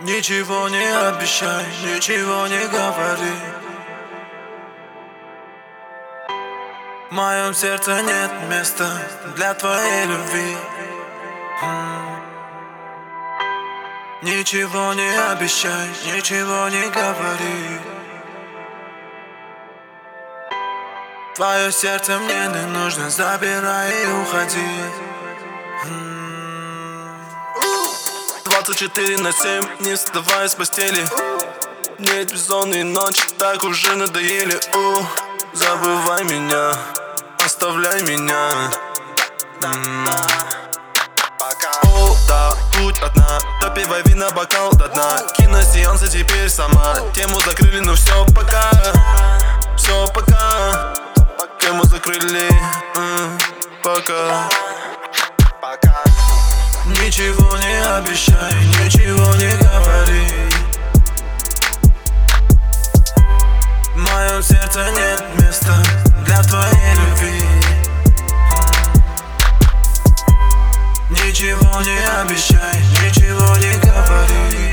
Ничего не обещай, ничего не говори. В моем сердце нет места для твоей любви. Ничего не обещай, ничего не говори. Твое сердце мне не нужно, забирай и уходи 24 на 7, не вставая с постели. Нет бессонные ночи, так уже надоели. У, Забывай меня, оставляй меня. О, да, путь одна. Допивай вина, бокал до дна. Киносеансы теперь сама. Тему закрыли, ну все, пока. Все, пока. Тему закрыли, пока Ничего не обещай, ничего не говори. В моем сердце нет места для твоей любви. Ничего не обещай, ничего не говори.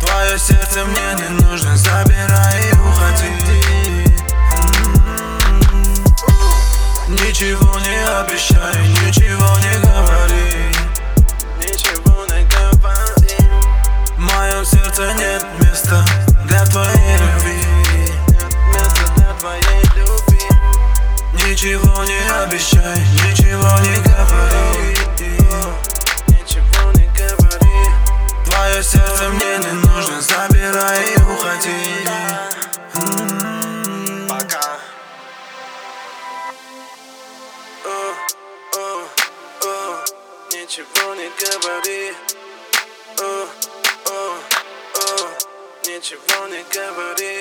Твое сердце мне не нужно, забирай Ничего не обещай, ничего не говори. Ничего не говори. В моем сердце нет места для твоей любви. Нет места для твоей любви. Ничего не обещай, ничего не говори Ничего не говори о, о, о, Ничего не говори Пока